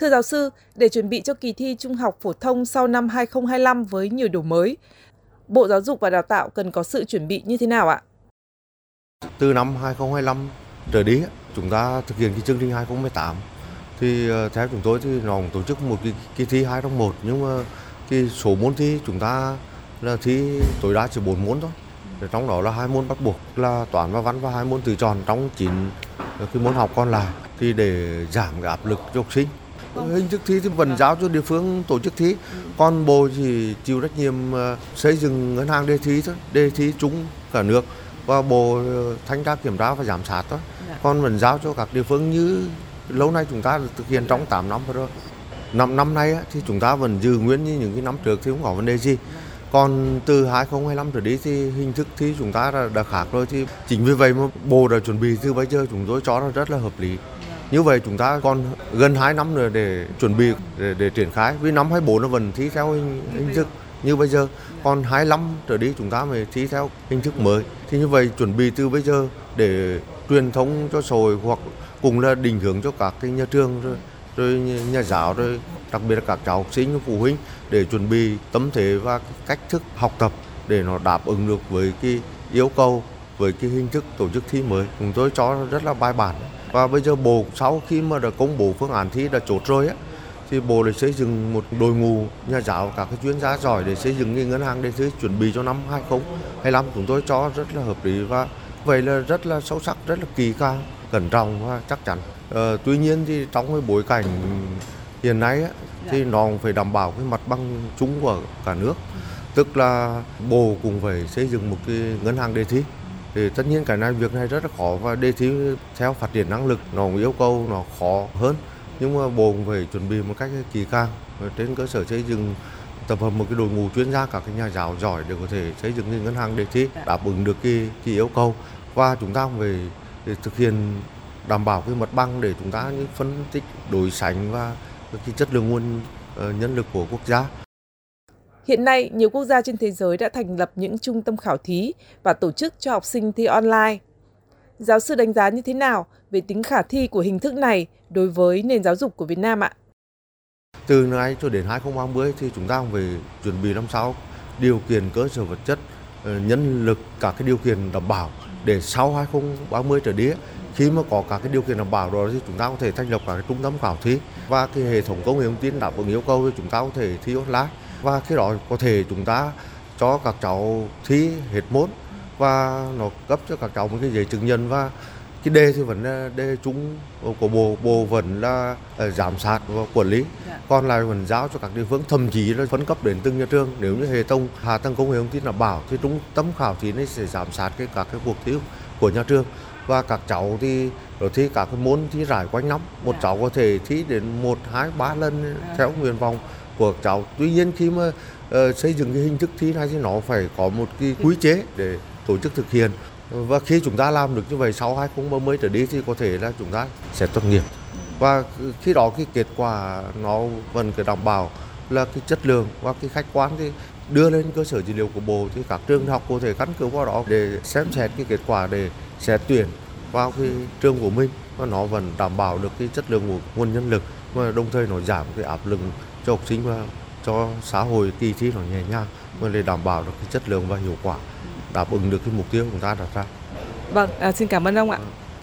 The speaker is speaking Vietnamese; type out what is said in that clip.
Thưa giáo sư, để chuẩn bị cho kỳ thi trung học phổ thông sau năm 2025 với nhiều đổi mới, Bộ Giáo dục và Đào tạo cần có sự chuẩn bị như thế nào ạ? Từ năm 2025 trở đi, chúng ta thực hiện cái chương trình 2018 thì ờ, theo chúng tôi thì nó tổ chức một kỳ, kỳ thi hai trong một nhưng mà cái số môn thi chúng ta là thi tối đa chỉ 4 môn thôi. Trong đó là hai môn bắt buộc là toán và văn và hai môn tự chọn trong 9 ờ, cái môn học còn lại thì để giảm cái áp lực cho học sinh hình thức thi thì vẫn giao cho địa phương tổ chức thi. Còn bộ thì chịu trách nhiệm ờ, xây dựng ngân hàng đề thi thôi đề thi chung cả nước. Và bộ ờ, thanh tra kiểm tra và giám sát thôi. Còn vẫn giao cho các địa phương như lâu nay chúng ta thực hiện trong 8 năm rồi. Năm năm nay thì chúng ta vẫn giữ nguyên như những cái năm trước thì không có vấn đề gì. Còn từ 2025 trở đi thì hình thức thi chúng ta đã, đã khác rồi. Thì chính vì vậy mà bộ đã chuẩn bị từ bây giờ chúng tôi cho là rất là hợp lý như vậy chúng ta còn gần 2 năm nữa để chuẩn bị để, để triển khai. Vì năm 24 nó vẫn thi theo hình, hình thức như bây giờ. Còn 25 trở đi chúng ta mới thi theo hình thức mới. Thì như vậy chuẩn bị từ bây giờ để truyền thông cho xã hội hoặc cùng là định hướng cho các cái nhà trường rồi, rồi nhà giáo rồi đặc biệt là các cháu học sinh phụ huynh để chuẩn bị tâm thế và cách thức học tập để nó đáp ứng được với cái yêu cầu với cái hình thức tổ chức thi mới. Chúng tôi cho rất là bài bản và bây giờ bộ sau khi mà đã công bố phương án thi đã chốt rồi á thì bộ để xây dựng một đội ngũ nhà giáo các cái chuyên gia giỏi để xây dựng cái ngân hàng để thi chuẩn bị cho năm 2025 chúng tôi cho rất là hợp lý và vậy là rất là sâu sắc rất là kỳ càng cẩn trọng và chắc chắn. Ờ, tuy nhiên thì trong cái bối cảnh hiện nay á, thì nó phải đảm bảo cái mặt bằng chung của cả nước. Tức là bộ cũng phải xây dựng một cái ngân hàng đề thi thì tất nhiên cái này việc này rất là khó và đề thi theo phát triển năng lực nó cũng yêu cầu nó khó hơn. Nhưng mà bộ cũng phải chuẩn bị một cách kỳ càng. Trên cơ sở xây dựng tập hợp một cái đội ngũ chuyên gia các cái nhà giáo giỏi để có thể xây dựng cái ngân hàng đề thi đáp ứng được cái, cái yêu cầu. Và chúng ta cũng phải thực hiện đảm bảo cái mặt bằng để chúng ta phân tích đối sánh và cái chất lượng nguồn ờ, nhân lực của quốc gia Hiện nay, nhiều quốc gia trên thế giới đã thành lập những trung tâm khảo thí và tổ chức cho học sinh thi online. Giáo sư đánh giá như thế nào về tính khả thi của hình thức này đối với nền giáo dục của Việt Nam ạ? Từ nay cho đến 2030 thì chúng ta phải chuẩn bị năm sau điều kiện cơ sở vật chất, ờ, nhân lực, các cái điều kiện đảm bảo để sau 2030 trở đi khi mà có các cái điều kiện đảm bảo rồi thì chúng ta có thể thành lập các cái trung tâm khảo thí và cái hệ thống công nghệ thông tin đáp ứng yêu cầu thì chúng ta có thể thi online và khi đó có thể chúng ta cho các cháu thi hết môn và nó cấp cho các cháu một cái giấy chứng nhận và cái đề thì vẫn là đề chung của bộ bộ vẫn là uh, giám sát và quản lý dạ. còn lại vẫn giao cho các địa phương thậm chí là phân cấp đến từng nhà trường nếu như hệ thống hạ tầng công nghệ thông tin là bảo thì trung tâm khảo thí này sẽ giám sát cái các cái cuộc thi của nhà trường và các cháu thì rồi thi các cái môn thi rải quanh năm một dạ. cháu có thể thi đến một hai ba lần dạ. theo nguyện vọng của cháu. Tuy nhiên khi mà uh, xây dựng cái hình thức thi này thì nó phải có một cái quy chế để tổ chức thực hiện. Và khi chúng ta làm được như vậy sau 2030 trở đi thì có thể là chúng ta sẽ tốt nghiệp. Và khi đó cái kết quả nó vẫn cái đảm bảo là cái chất lượng và cái khách quan thì đưa lên cơ sở dữ liệu của bộ thì các trường học có thể căn cứ vào đó để xem xét cái kết quả để xét tuyển vào cái trường của mình. Và nó vẫn đảm bảo được cái chất lượng của nguồn nhân lực mà đồng thời nó giảm cái áp lực cho học sinh và cho xã hội kỳ thi nó nhẹ nhàng mà để đảm bảo được cái chất lượng và hiệu quả đáp ứng được cái mục tiêu của chúng ta đặt ra. Vâng, à, xin cảm ơn ông ạ.